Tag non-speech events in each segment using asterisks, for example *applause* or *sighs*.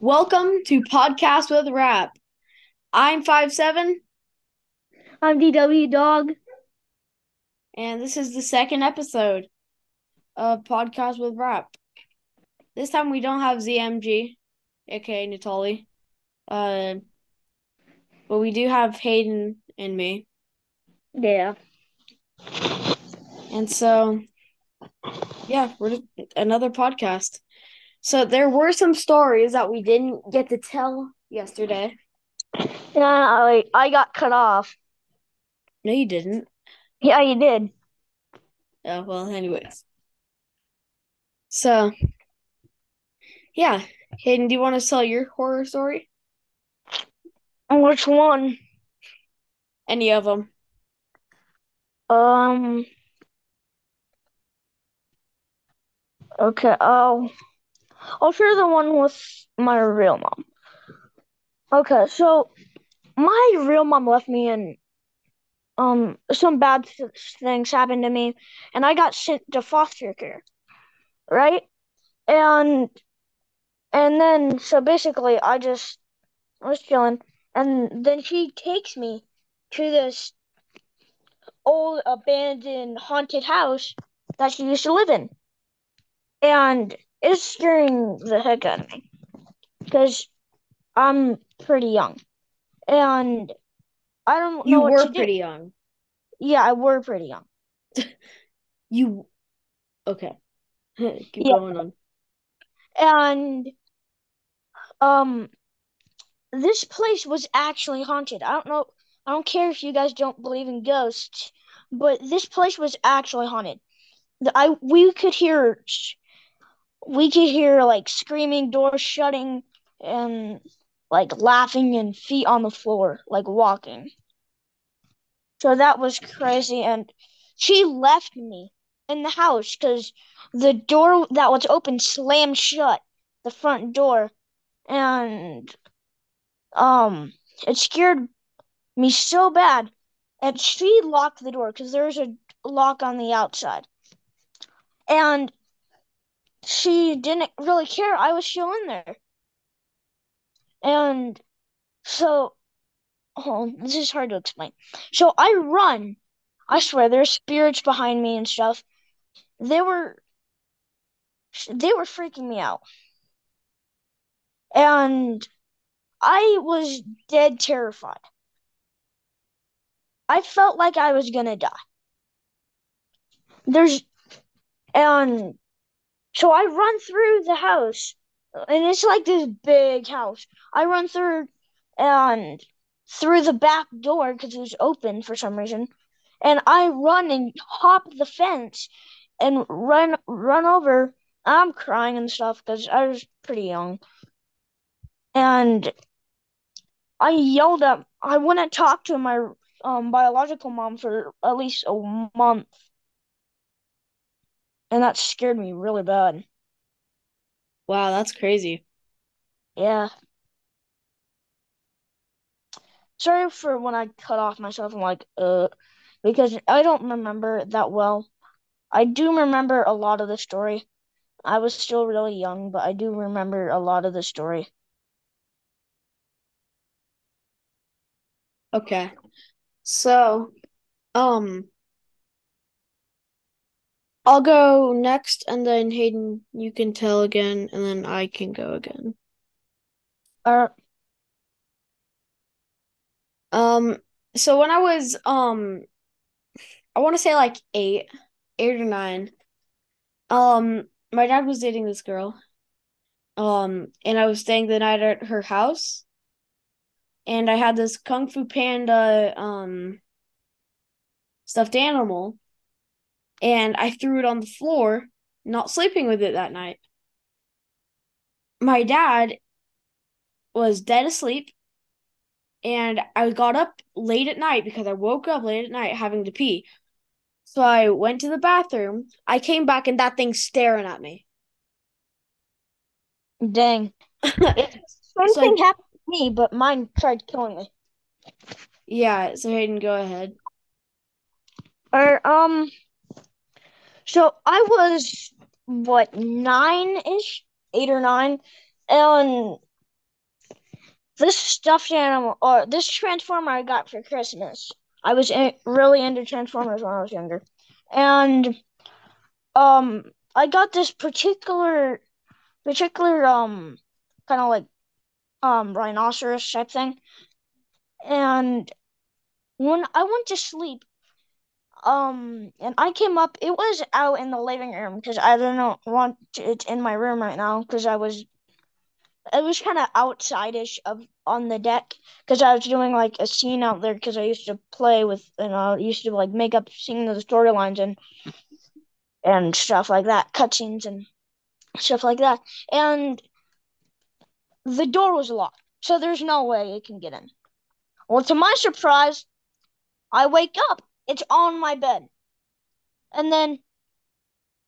Welcome to Podcast with Rap. I'm five seven, I'm DW Dog. and this is the second episode of Podcast with Rap. This time we don't have ZMG, aka Natali, uh, but we do have Hayden and me, Yeah. and so yeah, we're just another podcast. So there were some stories that we didn't get to tell yesterday. Yeah, I I got cut off. No, you didn't. Yeah, you did. Oh, well, anyways. So, yeah. Hayden, do you want to tell your horror story? Which one? Any of them? Um. Okay. Oh, I'll share the one with my real mom. Okay, so my real mom left me and um some bad th- things happened to me and I got sent to foster care. Right? And and then so basically I just was chilling and then she takes me to this old abandoned haunted house that she used to live in. And it's scaring the heck out of me because I'm pretty young. And I don't You know what were to do. pretty young. Yeah, I were pretty young. *laughs* You okay. *laughs* Keep Yeah. going on. And um this place was actually haunted. I don't know I don't care if you guys don't believe in ghosts, but this place was actually haunted. I we could hear we could hear like screaming, doors shutting, and like laughing and feet on the floor, like walking. So that was crazy. And she left me in the house because the door that was open slammed shut, the front door, and um, it scared me so bad. And she locked the door because there's a lock on the outside. And she didn't really care. I was still in there. And so, oh, this is hard to explain. So I run. I swear, there's spirits behind me and stuff. They were, they were freaking me out. And I was dead terrified. I felt like I was gonna die. There's, and so I run through the house, and it's like this big house. I run through and through the back door because it was open for some reason, and I run and hop the fence and run run over. I'm crying and stuff because I was pretty young, and I yelled at. I wouldn't talk to my um biological mom for at least a month, and that scared me really bad. Wow, that's crazy. Yeah. Sorry for when I cut off myself. I'm like, uh, because I don't remember that well. I do remember a lot of the story. I was still really young, but I do remember a lot of the story. Okay. So, um, I'll go next, and then Hayden, you can tell again, and then I can go again. Uh, Um, so when I was um I want to say like eight, eight or nine, um, my dad was dating this girl. Um, and I was staying the night at her house, and I had this Kung Fu Panda um stuffed animal, and I threw it on the floor, not sleeping with it that night. My dad was dead asleep, and I got up late at night because I woke up late at night having to pee. So I went to the bathroom. I came back and that thing's staring at me. dang. *laughs* Same So I- happened to me, but mine tried killing me. Yeah, so Hayden, go ahead. Or um, so I was what nine-ish, eight or nine, and this stuffed animal or this transformer I got for Christmas. I was in, really into Transformers when I was younger, and um, I got this particular, particular um, kind of like um rhinoceros type thing, and when I went to sleep, um, and I came up, it was out in the living room because I didn't want it in my room right now because I was it was kind of outside-ish of on the deck because I was doing like a scene out there because I used to play with and I used to like make up singing the storylines and and stuff like that, cutscenes and stuff like that. And the door was locked, so there's no way it can get in. Well, to my surprise, I wake up. It's on my bed. And then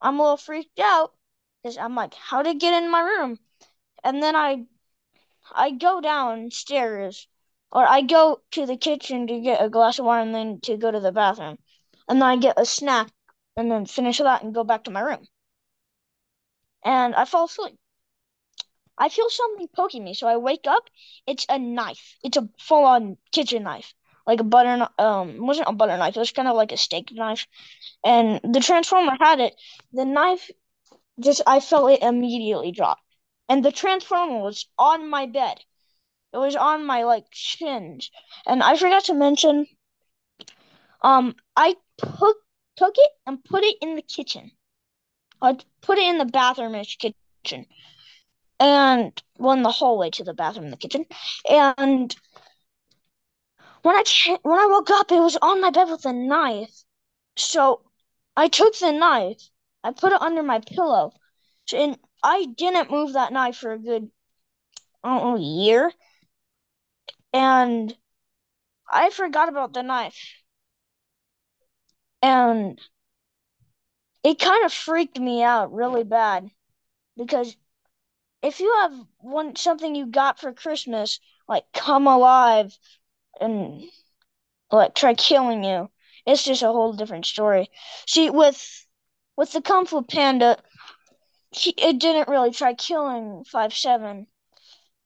I'm a little freaked out because I'm like, how did it get in my room? And then I I go downstairs or I go to the kitchen to get a glass of water and then to go to the bathroom. And then I get a snack and then finish that and go back to my room. And I fall asleep. I feel something poking me, so I wake up. It's a knife. It's a full-on kitchen knife, like a butter. Um, wasn't a butter knife. It was kind of like a steak knife, and the transformer had it. The knife, just I felt it immediately drop, and the transformer was on my bed. It was on my like shins, and I forgot to mention. Um, I took took it and put it in the kitchen. I put it in the bathroom-ish kitchen and well the hallway to the bathroom the kitchen. And when I when I woke up, it was on my bed with a knife. So I took the knife, I put it under my pillow, and I didn't move that knife for a good I don't know year, and I forgot about the knife, and it kind of freaked me out really bad because if you have one something you got for Christmas, like come alive and like try killing you, it's just a whole different story. See, with with the Kung Fu Panda, he, it didn't really try killing five seven,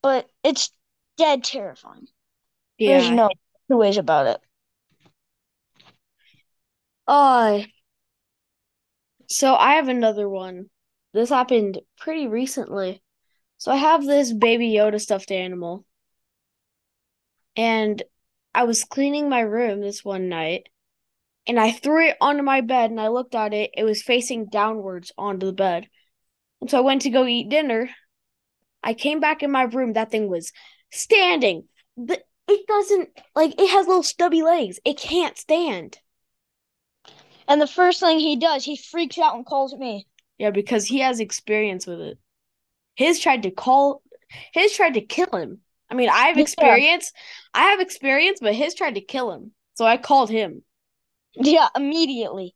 but it's dead terrifying. Yeah. There's no two ways about it. Uh, so I have another one. This happened pretty recently. So I have this baby Yoda stuffed animal. And I was cleaning my room this one night and I threw it onto my bed and I looked at it. It was facing downwards onto the bed. And so I went to go eat dinner. I came back in my room. That thing was standing. The, it doesn't, like, it has little stubby legs. It can't stand. And the first thing he does, he freaks out and calls me. Yeah, because he has experience with it. His tried to call, his tried to kill him. I mean, I have Yeah. experience. I have experience, but his tried to kill him. So I called him. Yeah, immediately.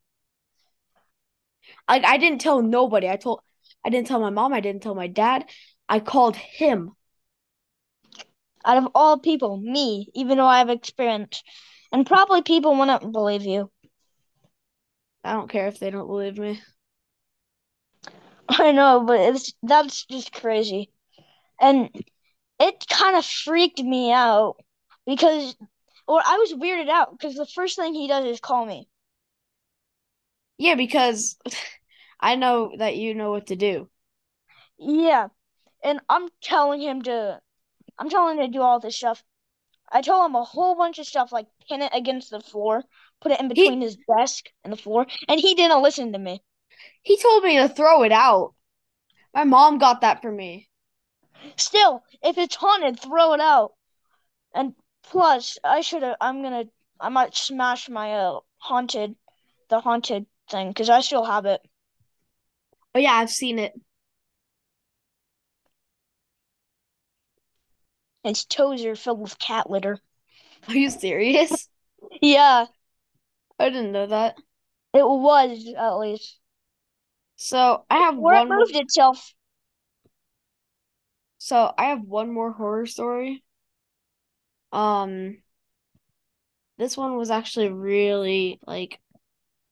Like I didn't tell nobody. I told I didn't tell my mom, I didn't tell my dad. I called him. Out of all people, me, even though I have experience. And probably people wouldn't believe you. I don't care if they don't believe me. I know, but it's that's just crazy. And it kind of freaked me out because or I was weirded out because the first thing he does is call me. Yeah, because *laughs* I know that you know what to do. Yeah. And I'm telling him to I'm telling him to do all this stuff. I told him a whole bunch of stuff like pin it against the floor, put it in He- between his desk and the floor, and he didn't listen to me. He told me to throw it out. My mom got that for me. Still, if it's haunted, throw it out. And plus, I should have. I'm gonna. I might smash my uh haunted, the haunted thing because I still have it. Oh yeah, I've seen it. Its toes are filled with cat litter. Are you serious? *laughs* Yeah, I didn't know that. it was at least. So I have it one more, moved itself. So I have one more horror story. Um this one was actually really like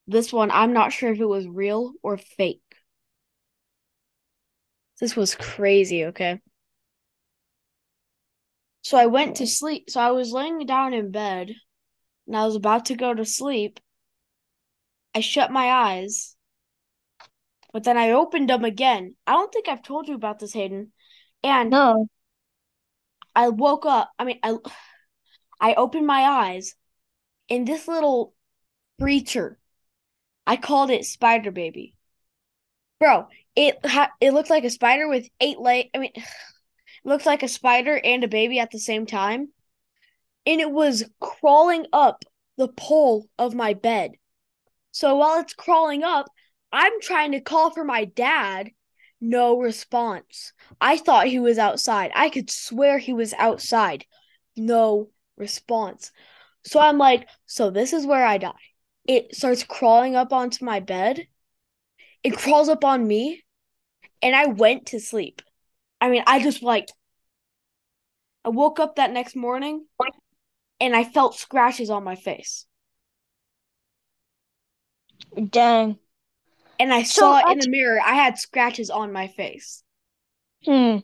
this one I'm not sure if it was real or fake. This was crazy, okay? So I went to sleep. So I was laying down in bed and I was about to go to sleep. I shut my eyes, but then I opened them again. I don't think I've told you about this, Hayden. And No. I woke up. I mean, I *sighs* I opened my eyes, and this little creature, I called it Spider Baby. Bro, it ha- it looked like a spider with eight legs. I mean, *sighs* it looked like a spider and a baby at the same time, and it was crawling up the pole of my bed. So while it's crawling up, I'm trying to call for my dad. No response. I thought he was outside. I could swear he was outside. No response. So I'm like, so this is where I die. It starts crawling up onto my bed. It crawls up on me, and I went to sleep. I mean, I just like, I woke up that next morning and I felt scratches on my face. Dang. And I So saw it in the mirror. I had scratches on my face. Hmm.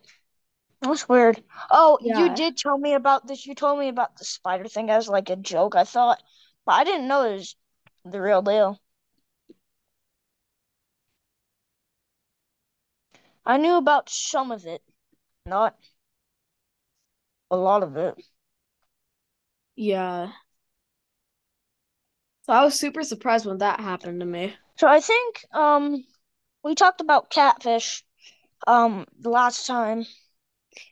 That's weird. Oh, Yeah. you did tell me about this. You told me about the spider thing as like a joke, I thought. But I didn't know it was the real deal. I knew about some of it, not a lot of it. Yeah. So I was super surprised when that happened to me. So I think um we talked about catfish um the last time.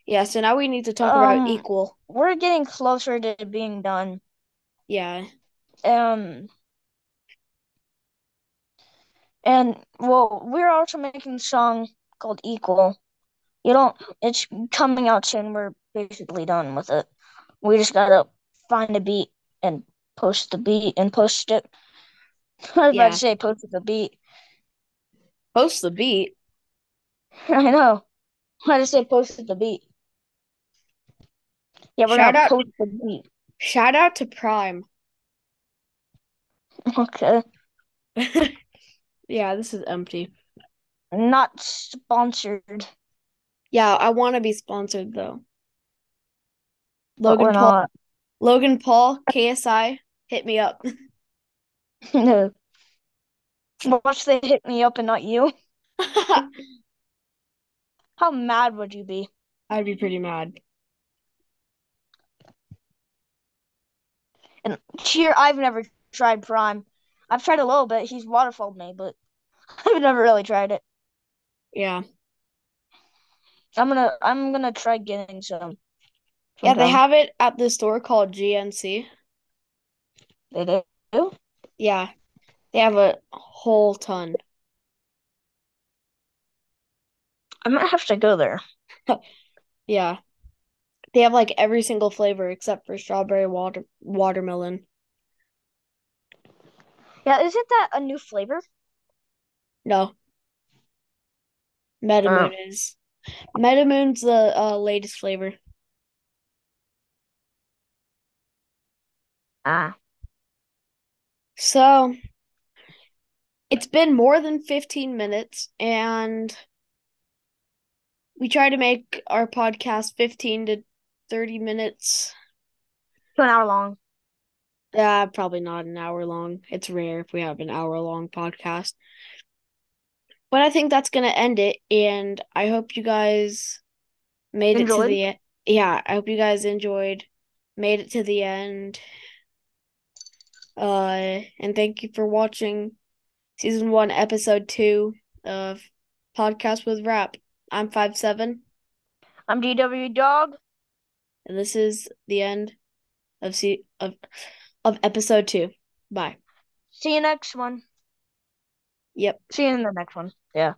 Yeah, so now we need to talk Um, about equal. We're getting closer to being done. Yeah. Um and well, we're also making a song called Equal. You don't it's coming out soon. We're basically done with it. We just gotta find a beat and post the beat and post it. *laughs* I was Yeah. about to say post the beat. Post the beat. *laughs* I know. I just say post the beat. Yeah, we're Shout gonna out- post the beat. Shout out to Prime. *laughs* Okay. Yeah, this is empty. Not sponsored, Yeah, I want to be sponsored though. Logan Paul, not. Logan Paul, KSI, hit me up. No. *laughs* Watch they hit me up and not you. *laughs* How mad would you be? I'd be pretty mad. And here, I've never tried Prime. I've tried a little bit. He's waterfalled me, but *laughs* I've never really tried it. Yeah. I'm gonna, I'm gonna try getting some. Yeah, they have it at the store called GNC. They do. Yeah. They have a whole ton. I might have to go there. *laughs* Yeah. They have like every single flavor except for strawberry water watermelon. Yeah, isn't that a new flavor? No. Metamoon is. Metamoon's the uh, latest flavor. Ah, So, it's been more than 15 minutes, and we try to make our podcast 15 to 30 minutes. to an hour long. Uh, probably not an hour long. It's rare if we have an hour long podcast. But I think that's gonna end it, and I hope you guys made it to the e- yeah, I hope you guys enjoyed, made it to the end. Uh, and thank you for watching season one, episode two of Podcast with Rap. I'm five seven, I'm DW Dog. and this is the end of se of of episode two. Bye. See you next one. Yep. See you in the next one. Yeah.